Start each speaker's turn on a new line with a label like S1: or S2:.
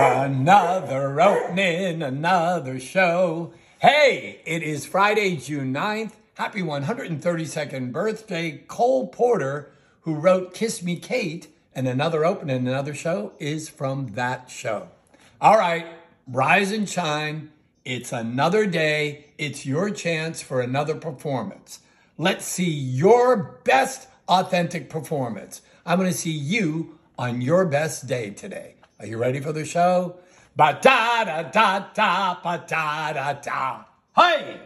S1: Another opening, another show. Hey, it is Friday, June 9th. Happy 132nd birthday, Cole Porter, who wrote Kiss Me Kate, and another opening, another show is from that show. All right, rise and shine. It's another day. It's your chance for another performance. Let's see your best authentic performance. I'm going to see you on your best day today. Are you ready for the show? Ba da da da da ba da da da. Hey!